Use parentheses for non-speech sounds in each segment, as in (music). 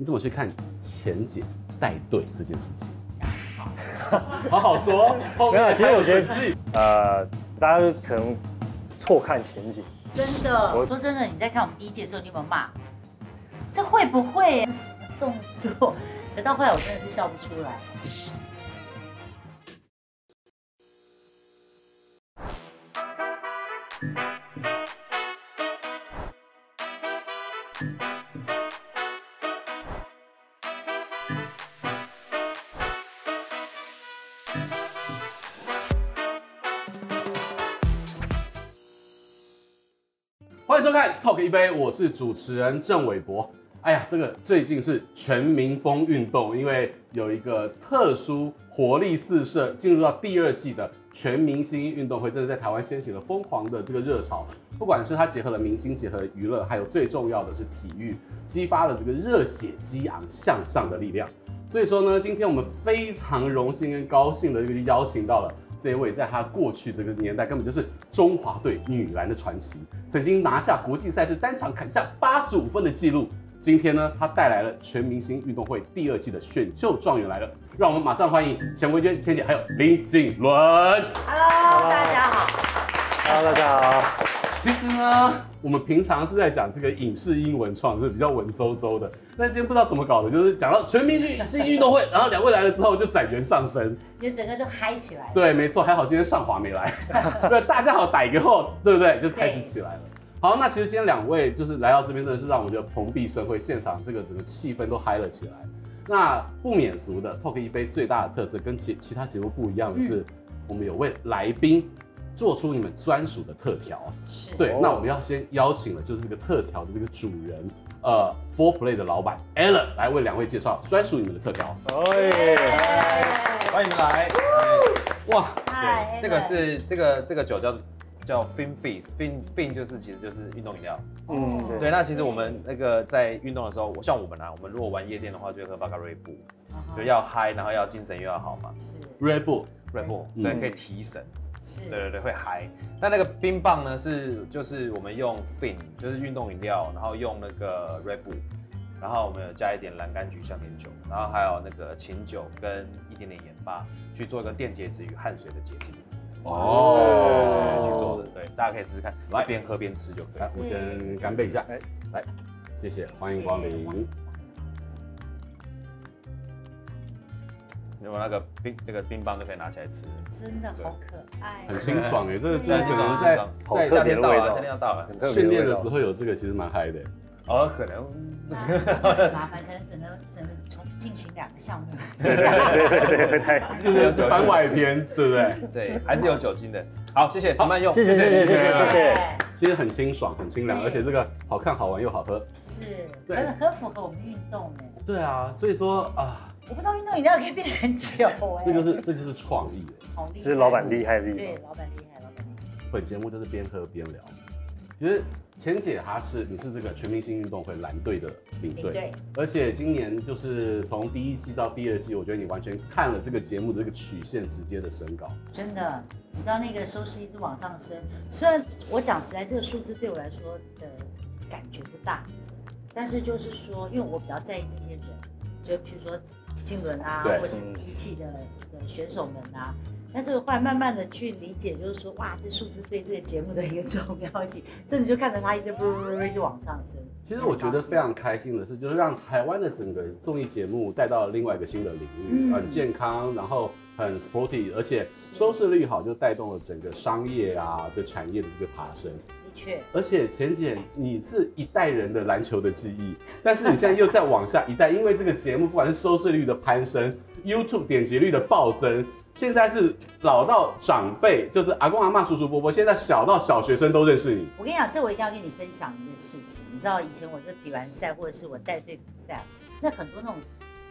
你怎么去看前姐带队这件事情？好好说，没有，其实我觉得，呃，大家可能错看前姐。真的，我说真的，你在看我们第一届的时候，你有没有骂？这会不会 (laughs) 动作？可到后来，我真的是笑不出来。收看 Talk 一杯，我是主持人郑伟博。哎呀，这个最近是全民风运动，因为有一个特殊活力四射，进入到第二季的全明星运动会，真的在台湾掀起了疯狂的这个热潮。不管是它结合了明星，结合娱乐，还有最重要的是体育，激发了这个热血激昂向上的力量。所以说呢，今天我们非常荣幸跟高兴的，就邀请到了。这一位在他过去这个年代根本就是中华队女篮的传奇，曾经拿下国际赛事单场砍下八十五分的记录。今天呢，他带来了全明星运动会第二季的选秀状元来了，让我们马上欢迎钱薇娟、钱姐还有林景伦。Hello，大家好。Hello，大家好。其实呢，我们平常是在讲这个影视英文创，是比较文绉绉的。那今天不知道怎么搞的，就是讲到全明星运动会，然后两位来了之后就展元上身，你整个就嗨起来。对，没错，还好今天上华没来。(laughs) 对，大家好，逮个后，对不对？就开始起来了。好，那其实今天两位就是来到这边，真的是让我觉得蓬荜生辉，现场这个整个气氛都嗨了起来。那不免俗的，Talk 一杯最大的特色跟其其他节目不一样的是，嗯、我们有位来宾。做出你们专属的特调，是对。那我们要先邀请了，就是这个特调的这个主人，呃，Four Play 的老板 Alan 来为两位介绍专属你们的特调。哎，欢迎你们来。哇，对，这个是这个这个酒叫叫 Fin Fizz，Fin Fin 就是其实就是运动饮料。嗯，对。那其实我们那个在运动的时候，像我们啊，我们如果玩夜店的话，就会喝巴卡瑞布，就要嗨，然后要精神又要好嘛。是。Red Bull，Red Bull，对，可以提神。对对对，会嗨。那那个冰棒呢？是就是我们用 Fin，就是运动饮料，然后用那个 Red Bull，然后我们有加一点蓝柑橘香甜酒，然后还有那个琴酒跟一点点盐巴去做一个电解质与汗水的结晶。哦，对对对，去做的，对，大家可以试试看，来边喝边吃就可以。来，我先干杯一下。哎，来，谢谢，欢迎光临。有那个冰，那个冰棒就可以拿起来吃，真的好可爱，很清爽哎，这个就是可能在在夏天到了，夏天要到了，训练的时候有这个其实蛮嗨的。哦，可能。麻烦，可能只能只能从进行两个项目，对对对，对就是番外篇，对不对？对，还是有酒精的。好，谢谢，请慢用，谢谢谢谢谢谢。其实很清爽，很清凉，而且这个好看、好玩又好喝，是，很很符合我们运动哎。对啊，所以说啊。我不知道运动饮料可以变很久哎，这就是这就是创意好厉害，这是老板厉害的地方。对，老板厉害，老板厉害。本节目就是边喝边聊。其实钱姐她是你是这个全明星运动会蓝队的领队，对而且今年就是从第一季到第二季，我觉得你完全看了这个节目的这个曲线直接的升高。真的，你知道那个收视一直往上升。虽然我讲实在，这个数字对我来说的感觉不大，但是就是说，因为我比较在意这些人，就譬如说。靖伦啊，或是第一季的的选手们啊，但是后来慢慢的去理解，就是说，哇，这数字对这个节目的一个重要性，(laughs) 真的就看着它一直不不不就往上升。其实我觉得非常开心的是，就是让台湾的整个综艺节目带到了另外一个新的领域，很健康，然后很 sporty，而且收视率好，就带动了整个商业啊的产业的这个爬升。而且浅浅，你是一代人的篮球的记忆，但是你现在又在往下一代，因为这个节目不管是收视率的攀升，YouTube 点击率的暴增，现在是老到长辈，就是阿公阿嬷、叔叔伯伯，现在小到小学生都认识你。我跟你讲，这我一定要跟你分享一个事情，你知道以前我就比完赛，或者是我带队比赛，那很多那种。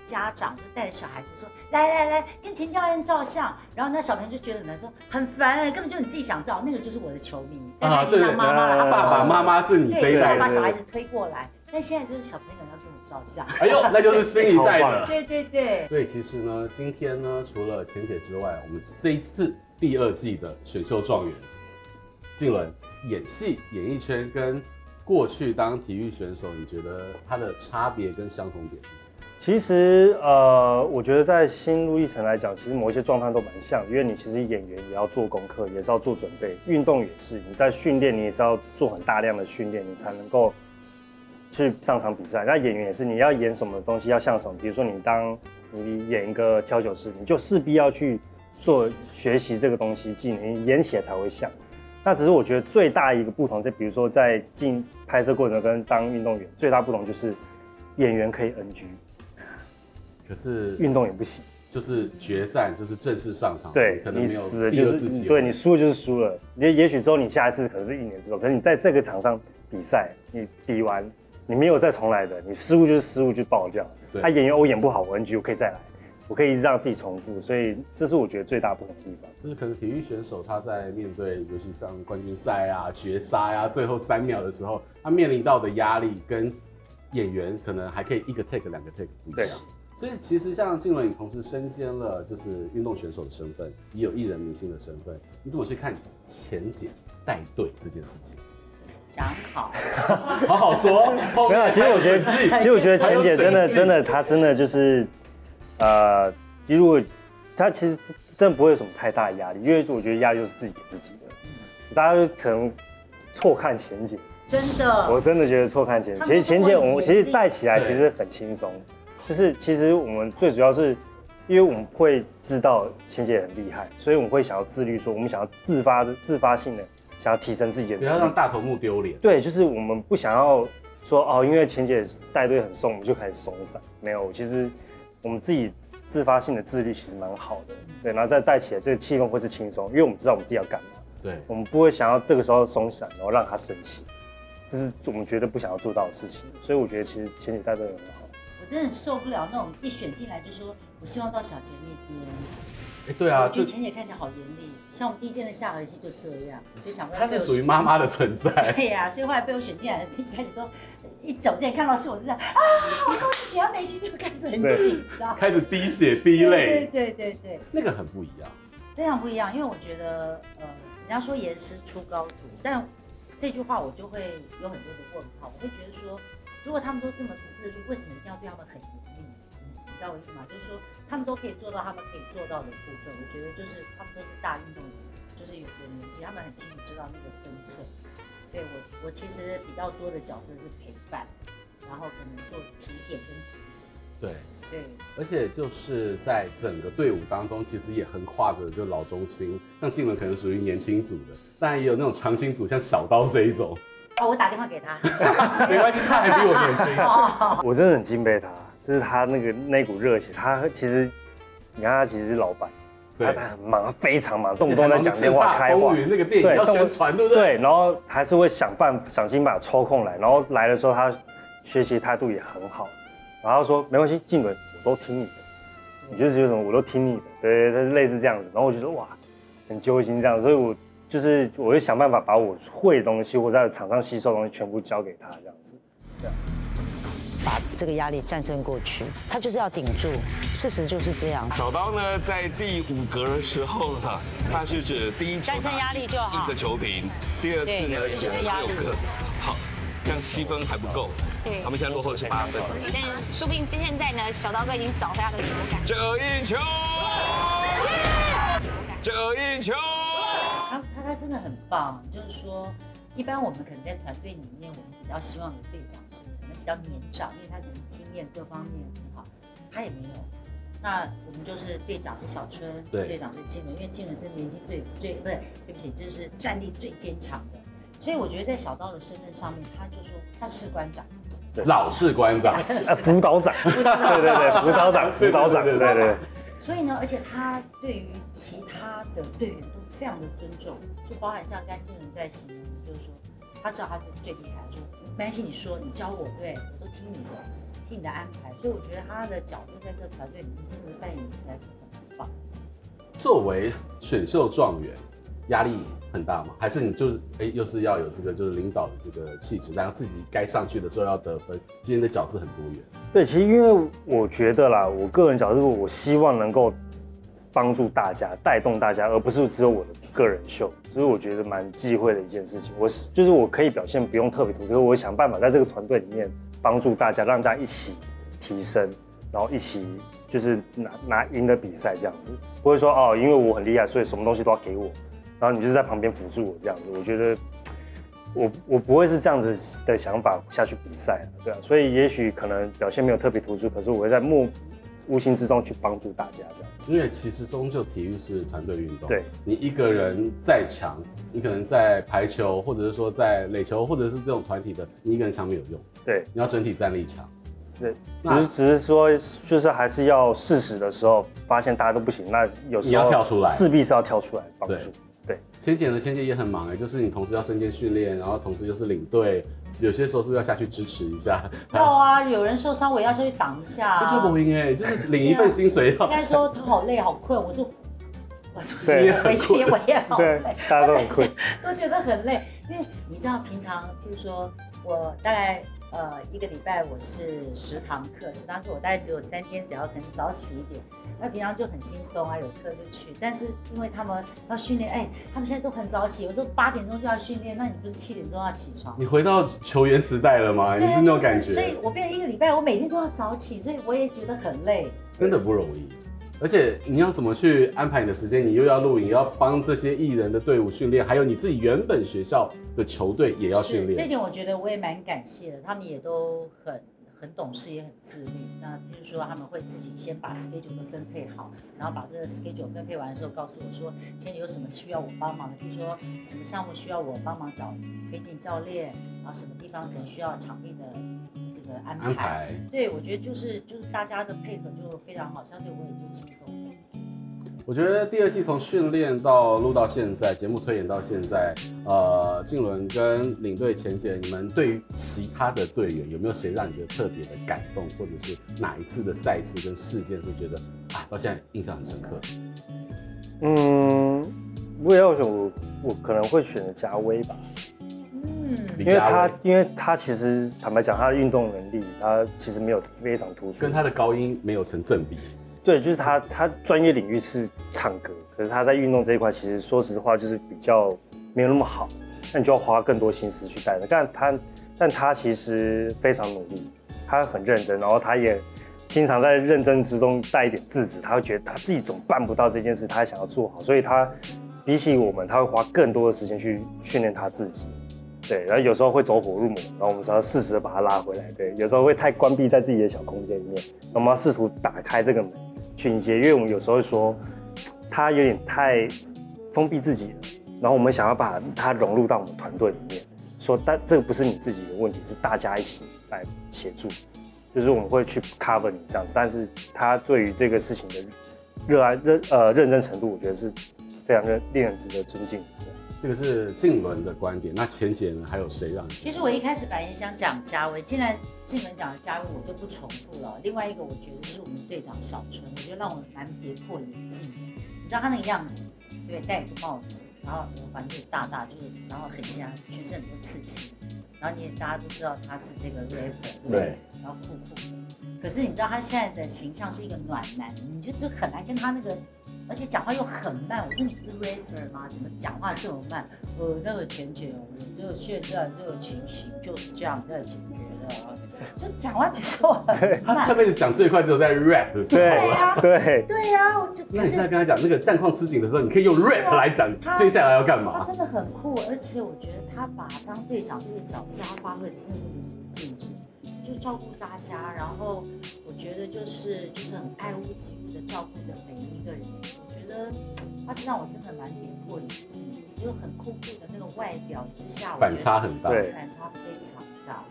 家长就带着小孩子说：“来来来，跟钱教练照相。”然后那小朋友就觉得很说很烦，根本就你自己想照，那个就是我的球迷。啊，对对，妈妈，爸爸妈妈是你这一代的，把小孩子推过来。但现在就是小朋友要跟我照相。哎呦，那就是新一代的。(laughs) 对对对。所以其实呢，今天呢，除了钱姐之外，我们这一次第二季的选秀状元靖伦，演戏演艺圈跟。过去当体育选手，你觉得他的差别跟相同点是什么？其实，呃，我觉得在新路易程来讲，其实某一些状态都蛮像，因为你其实演员也要做功课，也是要做准备，运动也是，你在训练，你也是要做很大量的训练，你才能够去上场比赛。那演员也是，你要演什么东西，要像什么，比如说你当你演一个调酒师，你就势必要去做学习这个东西技能，你演起来才会像。那只是我觉得最大一个不同，就比如说在进拍摄过程跟当运动员最大不同就是演员可以 NG。可是运动也不行，就是决战，就是正式上场，对，可能没有死了就是对你输了就是输了。也也许之后你下一次可能是一年之后，可是你在这个场上比赛，你比完你没有再重来的，你失误就是失误就爆掉。他演员我演不好，我 NG 我可以再来，我可以一直让自己重复，所以这是我觉得最大不同的地方。就是可能体育选手他在面对尤其像冠军赛啊、绝杀呀、最后三秒的时候，他面临到的压力跟演员可能还可以一个 take 两个 take 不一样。对所以其实像静伦，你同时身兼了就是运动选手的身份，也有艺人明星的身份，你怎么去看前姐带队这件事情？讲好，(laughs) 好好说。没有，其实我觉得，其实我觉得钱姐真的真的，她真的就是，呃，如果她其实真的不会有什么太大的压力，因为我觉得压力就是自己给自己的。大家就可能错看钱姐，真的，我真的觉得错看钱姐。其实钱姐我们其实带起来其实很轻松。就是其实我们最主要是，因为我们会知道钱姐很厉害，所以我们会想要自律，说我们想要自发的、自发性的想要提升自己的，不要让大头目丢脸。对，就是我们不想要说哦，因为钱姐带队很松，我们就开始松散。没有，其实我们自己自发性的自律其实蛮好的。对，然后再带起来这个气氛会是轻松，因为我们知道我们自己要干嘛。对，我们不会想要这个时候松散，然后让他生气，这是我们绝对不想要做到的事情。所以我觉得其实前姐带队很好。真的受不了那种一选进来就说我希望到小杰那边。哎，对啊，我觉得钱姐看起来好严厉，像我们第一届的下河戏就这样，就想问她是属于妈妈的存在。(laughs) 对呀，所以后来被我选进来，一开始都一走进来看到是我就这样啊，好高兴，然后内心就开始很紧张，开始滴血滴泪。对对对对，那个很不一样，非常不一样，因为我觉得呃，人家说严师出高徒，但这句话我就会有很多的问号，我会觉得说。如果他们都这么自律，为什么一定要对他们很严厉？你知道我意思吗？就是说，他们都可以做到他们可以做到的部分。我觉得就是他们都是大运动员，就是有有年纪，他们很清楚知道那个分寸。对我，我其实比较多的角色是陪伴，然后可能做提点跟提醒。对对，而且就是在整个队伍当中，其实也横跨着就老中青，像静文可能属于年轻组的，当然也有那种长青组，像小刀这一种。哦，我打电话给他，(laughs) 没关系，他还比我年轻。(laughs) (laughs) 我真的很敬佩他，就是他那个那股热情。他其实，你看他其实是老板，对他很忙，非常忙，动不动在讲电话、开会。那个电影要宣传，对不对？对，然后还是会想办法、想尽办法抽空来。然后来的时候，他学习态度也很好。然后说没关系，静伦，我都听你的。你觉得有什么，我都听你的。对，他是类似这样子。然后我觉得哇，很揪心这样，所以我。就是我会想办法把我会的东西，或在场上吸收的东西全部交给他，这样子，这样把这个压力战胜过去。他就是要顶住，事实就是这样。小刀呢，在第五格的时候呢，他是指第一战胜压力就好，一个球瓶，第二次呢就是六个，好，这样七分还不够，对，他们现在落后是八分，但说不定今天在呢，小刀哥已经找回他的球感。这一球，这一球。真的很棒，就是说，一般我们可能在团队里面，我们比较希望的队长是可能比较年长，因为他可能经验各方面很好，他也没有。那我们就是队长是小春，对，队长是金文，因为金文是年纪最最不是，对不起，就是战力最坚强的。所以我觉得在小刀的身份上面，他就说他是士官长，对。老士官长，(laughs) 呃，(laughs) 辅导长，对对对，辅导长，辅导长，对对对。所以呢，而且他对于其他的队员都非常的尊重，就包含像甘靖伦在形容，就是说他知道他是最厉害的，说没关系，你说你教我，对我都听你的，听你的安排。所以我觉得他的角色在这个团队里面真的扮演起来是很棒。作为选秀状元，压力很大吗？还是你就是哎，又是要有这个就是领导的这个气质，然后自己该上去的时候要得分。今天的角色很多元。对，其实因为我觉得啦，我个人角色，我希望能够。帮助大家，带动大家，而不是只有我的个人秀，所以我觉得蛮忌讳的一件事情。我是就是我可以表现不用特别突出，我想办法在这个团队里面帮助大家，让大家一起提升，然后一起就是拿拿赢的比赛这样子，不会说哦，因为我很厉害，所以什么东西都要给我，然后你就是在旁边辅助我这样子。我觉得我我不会是这样子的想法下去比赛，对啊，所以也许可能表现没有特别突出，可是我会在默无形之中去帮助大家这样子。因为其实终究体育是团队运动，对，你一个人再强，你可能在排球，或者是说在垒球，或者是这种团体的，你一个人强没有用，对，你要整体战力强，对，只是只是说，就是还是要适时的时候发现大家都不行，那有时候你要跳出来，势必是要跳出来帮助，对，千姐呢，千姐也很忙哎，就是你同时要身兼训练，然后同时又是领队。有些时候是不是要下去支持一下？(laughs) 要啊，有人受伤我也要下去挡一下、啊。这就不应哎，就是领一份薪水要。应该说他好累好困，我就我出去对回去我也好累，大家都很困，(laughs) 都觉得很累，因为你知道平常，譬如说我大概。呃，一个礼拜我是十堂课，十堂课我大概只有三天，只要可能早起一点，那平常就很轻松啊，有课就去。但是因为他们要训练，哎，他们现在都很早起，有时候八点钟就要训练，那你不是七点钟要起床？你回到球员时代了吗？你是那种感觉？所以我变成一个礼拜，我每天都要早起，所以我也觉得很累，真的不容易。而且你要怎么去安排你的时间？你又要录影，要帮这些艺人的队伍训练，还有你自己原本学校的球队也要训练。这点我觉得我也蛮感谢的，他们也都很很懂事，也很自律。那比如说他们会自己先把 schedule 都分配好，然后把这个 schedule 分配完的时候，告诉我说，今天有什么需要我帮忙的，比如说什么项目需要我帮忙找推荐教练，然后什么地方可能需要场地的。安排，安排，对，我觉得就是就是大家的配合就非常好，相对我也就轻松。我觉得第二季从训练到录到现在，节目推演到现在，呃，静伦跟领队钱姐，你们对于其他的队员有没有谁让你觉得特别的感动，或者是哪一次的赛事跟事件是觉得啊到现在印象很深刻？嗯，我也要选我，我可能会选择嘉威吧。因为他，因为他其实坦白讲，他的运动能力，他其实没有非常突出，跟他的高音没有成正比。对，就是他，他专业领域是唱歌，可是他在运动这一块，其实说实话就是比较没有那么好。那你就要花更多心思去带他。但他，但他其实非常努力，他很认真，然后他也经常在认真之中带一点自责，他会觉得他自己总办不到这件事，他还想要做好，所以他比起我们，他会花更多的时间去训练他自己。对，然后有时候会走火入魔，然后我们只要适时的把他拉回来。对，有时候会太关闭在自己的小空间里面，我们要试图打开这个门去迎接，因为我们有时候会说他有点太封闭自己了，然后我们想要把他融入到我们团队里面，说但这个不是你自己的问题，是大家一起来协助，就是我们会去 cover 你这样子，但是他对于这个事情的热爱认呃认真程度，我觉得是非常的令人值得尊敬。这个是静伦的观点，那前姐呢？还有谁让你？其实我一开始本来也想讲嘉威，既然静伦讲了嘉威，我就不重复了。另外一个，我觉得就是我们队长小春，我觉得让我蛮跌破眼镜。你知道他那个样子，对，戴一个帽子，然后环境大大，就是然后很像全身很多刺青，然后你也大家都知道他是这个 rapper，对，对，然后酷酷的。可是你知道他现在的形象是一个暖男，你就就很难跟他那个。而且讲话又很慢，我说你是 rapper 吗？怎么讲话这么慢？我那个前姐，我就现在这个情形就是这样在解决的，就讲话节奏很慢。他这辈子讲最快只有在 rap 的时候。对呀、啊，对对呀、啊，我就。那你现在跟他讲那个战况吃紧的时候，你可以用 rap 来讲接下来要干嘛？他真的很酷，而且我觉得他把当队长这个角色，他发挥的真的是淋漓尽致。就照顾大家，然后我觉得就是就是很爱屋及乌的照顾着每一个人。我觉得他是让我真的蛮跌破眼镜，就很酷酷的那个外表之下，反差很大，对，反差非常大，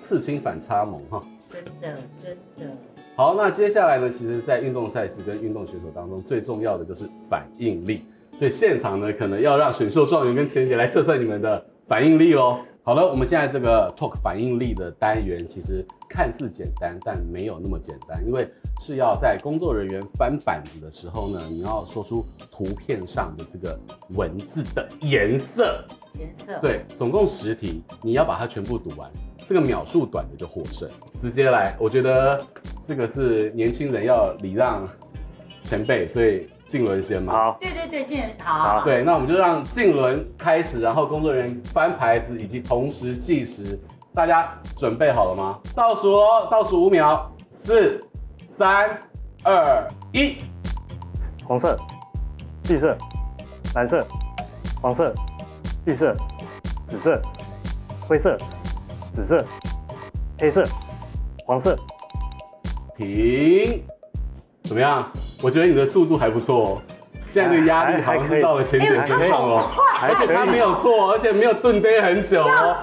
刺青反差萌哈，真的真的。好，那接下来呢，其实，在运动赛事跟运动选手当中，最重要的就是反应力。所以现场呢，可能要让选秀状元跟钱姐来测测你们的反应力喽。好了，我们现在这个 talk 反应力的单元，其实看似简单，但没有那么简单，因为是要在工作人员翻板子的时候呢，你要说出图片上的这个文字的颜色。颜色。对，总共十题，你要把它全部读完，这个秒数短的就获胜。直接来，我觉得这个是年轻人要礼让。前辈，所以静伦先嘛。好，对对对，静伦好。对，那我们就让静伦开始，然后工作人员翻牌子，以及同时计时。大家准备好了吗？倒数哦，倒数五秒，四、三、二、一。红色、绿色、蓝色、黄色、绿色、紫色、灰色、紫色、黑色、黄色。停。怎么样？我觉得你的速度还不错哦。现在这个压力好像是到了浅浅身上了，而且他没有错，而且没有顿呆很久哦。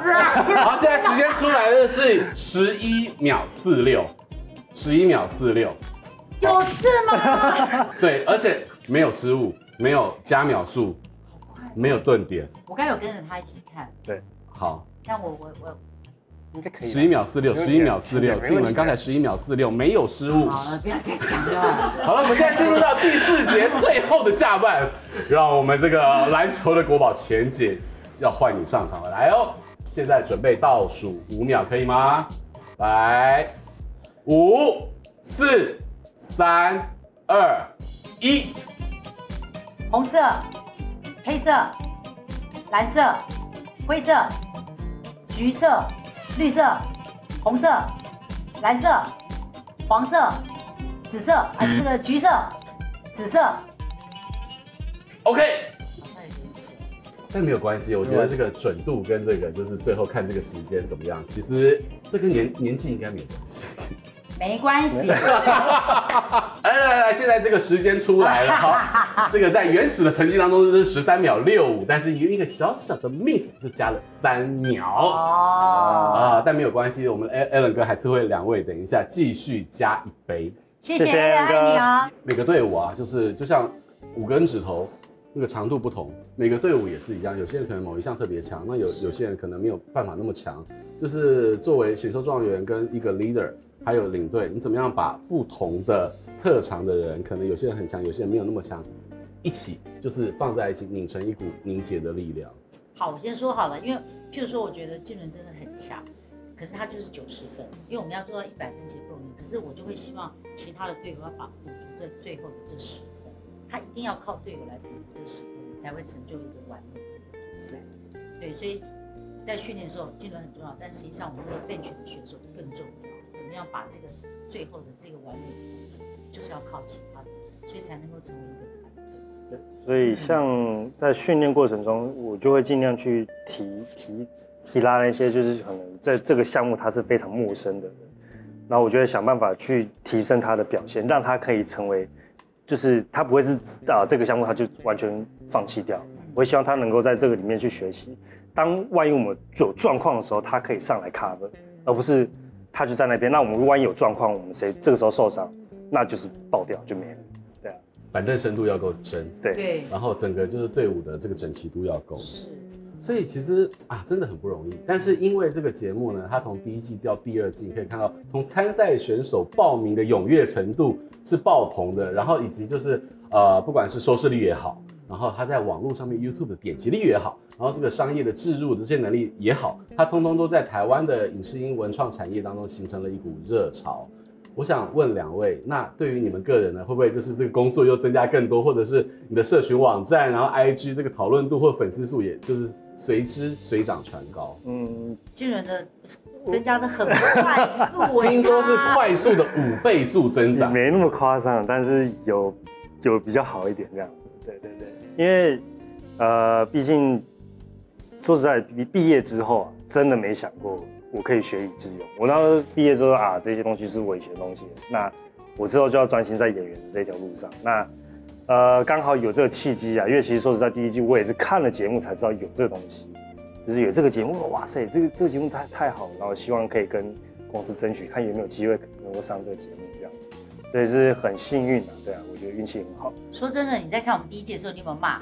好，现在时间出来的是十一秒四六，十一秒四六，有事吗？(laughs) 对，而且没有失误，没有加秒数，没有顿点。我刚有跟着他一起看。对，好。像我我我。十一秒四六，十一秒四六，静伦刚才十一秒四六没有失误。好了，不要再讲了。好了，我们现在进入到第四节最后的下半，让我们这个篮球的国宝钱姐要换你上场了，来哦！现在准备倒数五秒，可以吗？来，五、四、三、二、一。红色、黑色、蓝色、灰色、橘色。绿色、红色、蓝色、黄色、紫色，啊，这个橘色、紫色。OK。但没有关系，我觉得这个准度跟这个就是最后看这个时间怎么样，其实这跟年年纪应该没有关系。没关系。(laughs) 来来来，现在这个时间出来了，好，(laughs) 这个在原始的成绩当中是十三秒六五，但是有一个小小的 miss 就加了三秒哦啊，但没有关系，我们 Allen 哥还是会两位等一下继续加一杯。谢谢 Allen 哥，你啊。每个队伍啊，就是就像五根指头。那个长度不同，每个队伍也是一样。有些人可能某一项特别强，那有有些人可能没有办法那么强。就是作为选秀状元跟一个 leader，还有领队，你怎么样把不同的特长的人，可能有些人很强，有些人没有那么强，一起就是放在一起，拧成一股凝结的力量。好，我先说好了，因为譬如说，我觉得静伦真的很强，可是他就是九十分，因为我们要做到一百分其实不容易。可是我就会希望其他的队友要把补足这最后的这十分。他一定要靠队友来补足这十分，才会成就一个完美的比赛。对，所以在训练的时候，技能很重要，但实际上我们那个 bench 的选手更重要。怎么样把这个最后的这个完美就是要靠其他的，所以才能够成为一个团队。对，所以像在训练过程中，我就会尽量去提提提拉那些就是可能在这个项目他是非常陌生的人，然后我就会想办法去提升他的表现，让他可以成为。就是他不会是啊，这个项目他就完全放弃掉。我也希望他能够在这个里面去学习。当万一我们有状况的时候，他可以上来 cover，而不是他就在那边。那我们万一有状况，我们谁这个时候受伤，那就是爆掉就没了。对啊，板凳深度要够深。对对。然后整个就是队伍的这个整齐度要够。是。所以其实啊，真的很不容易。但是因为这个节目呢，它从第一季到第二季，你可以看到从参赛选手报名的踊跃程度是爆棚的，然后以及就是呃，不管是收视率也好，然后它在网络上面 YouTube 的点击率也好，然后这个商业的置入的这些能力也好，它通通都在台湾的影视音文创产业当中形成了一股热潮。我想问两位，那对于你们个人呢，会不会就是这个工作又增加更多，或者是你的社群网站，然后 IG 这个讨论度或粉丝数，也就是随之水涨船高？嗯，惊人的增加的很快速，听说是快速的五倍速增长，没那么夸张，但是有有比较好一点这样子。对对对，因为呃，毕竟说实在，毕毕业之后啊，真的没想过。我可以学以致用。我当时候毕业之后啊，这些东西是我以前的东西。那我之后就要专心在演员的这条路上。那呃，刚好有这个契机啊，因为其实说实在，第一季我也是看了节目才知道有这个东西，就是有这个节目。哇塞，这个这个节目太太好了，然后希望可以跟公司争取，看有没有机会能够上这个节目这样。所以是很幸运的，对啊，我觉得运气很好。说真的，你在看我们第一季的时候，你有没有骂？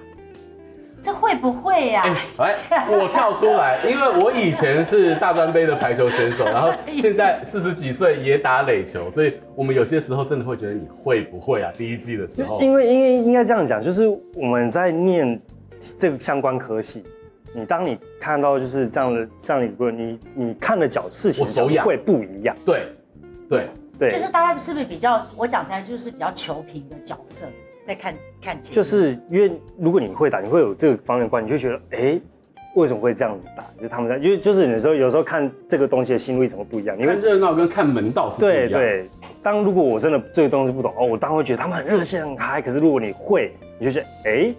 这会不会呀、啊？来、欸，我跳出来，因为我以前是大专杯的排球选手，然后现在四十几岁也打垒球，所以我们有些时候真的会觉得你会不会啊？第一季的时候，因为因为应该这样讲，就是我们在念这个相关科系，你当你看到就是这样的这样的一个你你看的角事情会不一样，对对对，就是大家是不是比较？我讲出来就是比较求平的角色，在看看。就是因为如果你会打，你会有这个方面观，你就觉得哎、欸，为什么会这样子打？就是他们在，因为就是有时候有时候看这个东西的心为什么不一样。你看热闹跟看门道是不一样。对对，当如果我真的这个东西不懂哦，我当然会觉得他们很热血很嗨。可是如果你会，你就觉得哎。欸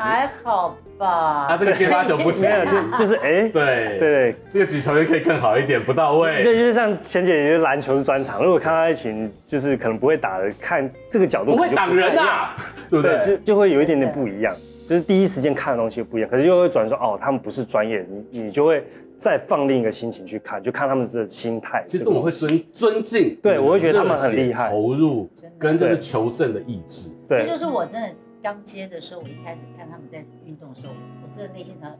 还好吧，他、啊、这个接发球不行，(laughs) 就就是哎、欸，对。对，这个举球也可以更好一点，不到位。就就像前姐姐篮球是专场，如果看到一群就是可能不会打的，看这个角度不会挡人啊，对不对？就就会有一点点不一样，就是第一时间看的东西不一样，可是又会转说哦，他们不是专业，你你就会再放另一个心情去看，就看他们的心态。其实我们会尊尊敬，对我会觉得他们很厉害，投入跟就是求胜的意志，对，这就是我真的。刚接的时候，我一开始看他们在运动的时候，我真的内心常，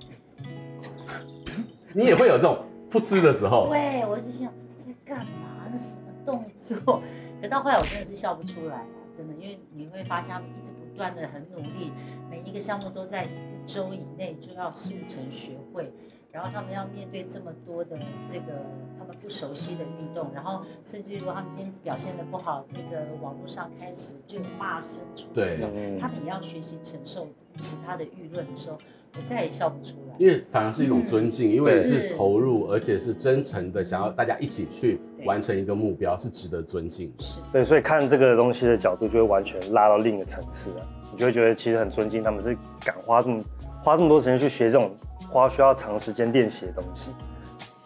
(laughs) 你也会有这种噗嗤的时候。对，我就想在干嘛？那什么动作？可到后来我真的是笑不出来了，真的，因为你会发现他们一直不断的很努力，每一个项目都在一周以内就要速成学会。然后他们要面对这么多的这个他们不熟悉的运动，然后甚至如果他们今天表现的不好，这个网络上开始就有骂声出现，对，他们也要学习承受其他的舆论的时候，我再也笑不出来。因为反而是一种尊敬，嗯、因为是投入，而且是真诚的，想要大家一起去完成一个目标，是值得尊敬。是，对，所以看这个东西的角度就会完全拉到另一个层次了，你就会觉得其实很尊敬他们，是敢花这么花这么多时间去学这种。花需要长时间练习的东西，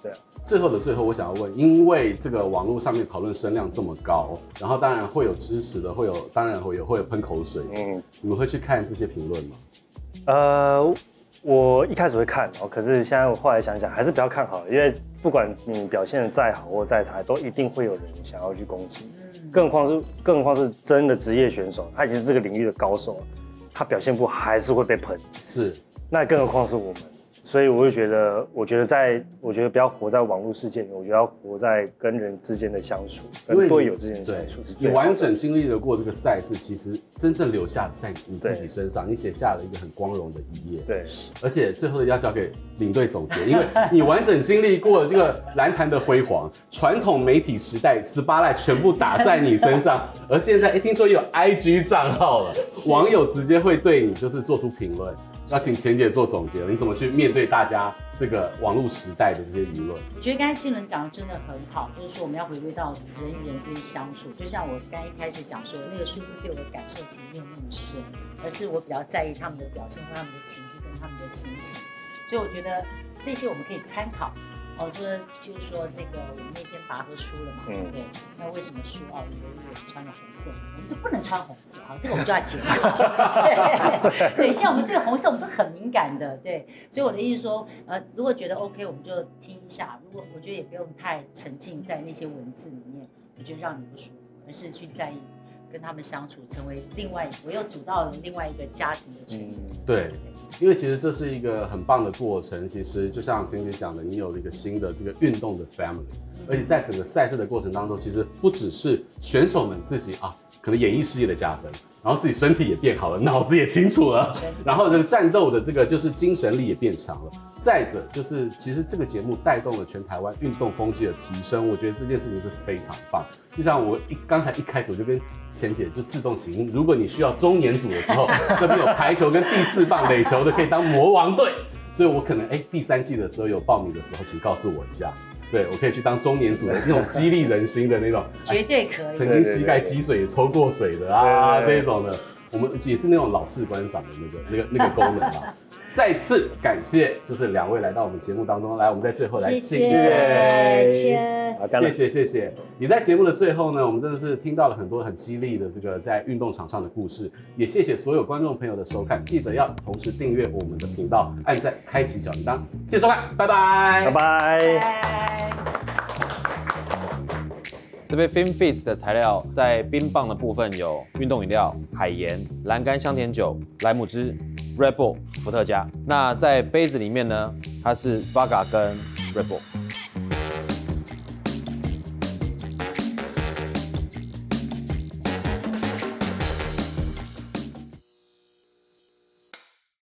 对啊。最后的最后，我想要问，因为这个网络上面讨论声量这么高，然后当然会有支持的，会有当然会有会有喷口水，嗯，你们会去看这些评论吗？呃，我一开始会看，哦，可是现在我后来想想，还是不要看好了，因为不管你表现的再好或再差，都一定会有人想要去攻击，更何况是更何况是真的职业选手，他已经是这个领域的高手，他表现不好还是会被喷，是，那更何况是我们。所以我就觉得，我觉得在，我觉得不要活在网络世界里，我觉得要活在跟人之间的相处，跟队友之间的相处。你完整经历了过这个赛事，其实真正留下在你自己身上，你写下了一个很光荣的一页。对，而且最后要交给领队总结，因为你完整经历过了这个篮坛的辉煌，传统媒体时代 spotlight 全部打在你身上，而现在哎，听说有 IG 账号了，网友直接会对你就是做出评论。要请钱姐做总结了，你怎么去面对大家这个网络时代的这些舆论？我觉得刚才新闻讲的真的很好，就是说我们要回归到人与人之间相处。就像我刚一开始讲说，那个数字对我的感受其实没有那么深，而是我比较在意他们的表现或他们的情绪跟他们的心情。所以我觉得这些我们可以参考。哦，就是就是说这个我们那天拔河输了嘛，对不，对，那为什么输？哦，因为我穿了红色，我们就不能穿红色啊，这个我们就要解释。(laughs) (laughs) 对，像我们对红色我们都很敏感的，对，所以我的意思说，呃，如果觉得 OK，我们就听一下；如果我觉得也不用太沉浸在那些文字里面，我觉得让你不舒服，而是去在意跟他们相处，成为另外，我又组到了另外一个家庭的成员。嗯，对。因为其实这是一个很棒的过程，其实就像婞姐讲的，你有了一个新的这个运动的 family，而且在整个赛事的过程当中，其实不只是选手们自己啊，可能演艺事业的加分，然后自己身体也变好了，脑子也清楚了，然后这个战斗的这个就是精神力也变强了。再者就是，其实这个节目带动了全台湾运动风气的提升，我觉得这件事情是非常棒。就像我一刚才一开始我就跟钱姐就自动请，如果你需要中年组的时候，(laughs) 这边有排球跟第四棒垒球的可以当魔王队，所以我可能哎第三季的时候有报名的时候，请告诉我一下，对我可以去当中年组的那种激励人心的那种，(laughs) 绝对可以。曾经膝盖积水也抽过水的啊，这种的，我们也是那种老士官长的那个那个那个功能啊。(laughs) 再次感谢，就是两位来到我们节目当中来，我们在最后来敬乐，谢谢谢谢。也在节目的最后呢，我们真的是听到了很多很激励的这个在运动场上的故事，也谢谢所有观众朋友的收看，记得要同时订阅我们的频道，按赞，开启小铃铛，谢谢收看，拜拜，拜拜。这杯 Fin Fizz 的材料在冰棒的部分有运动饮料、海盐、蓝柑香甜酒、莱姆汁。Red Bull 伏特加，那在杯子里面呢，它是 voga 跟 Red Bull。